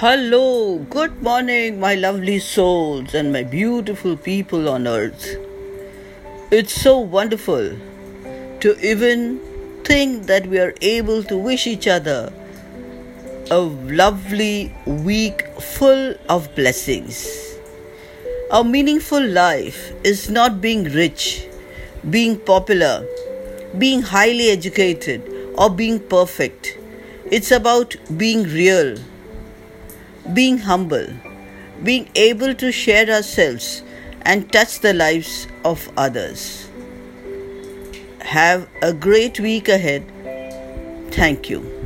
Hello, good morning, my lovely souls and my beautiful people on earth. It's so wonderful to even think that we are able to wish each other a lovely week full of blessings. A meaningful life is not being rich, being popular, being highly educated, or being perfect. It's about being real being humble, being able to share ourselves and touch the lives of others. Have a great week ahead. Thank you.